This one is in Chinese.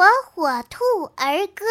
火火兔儿歌。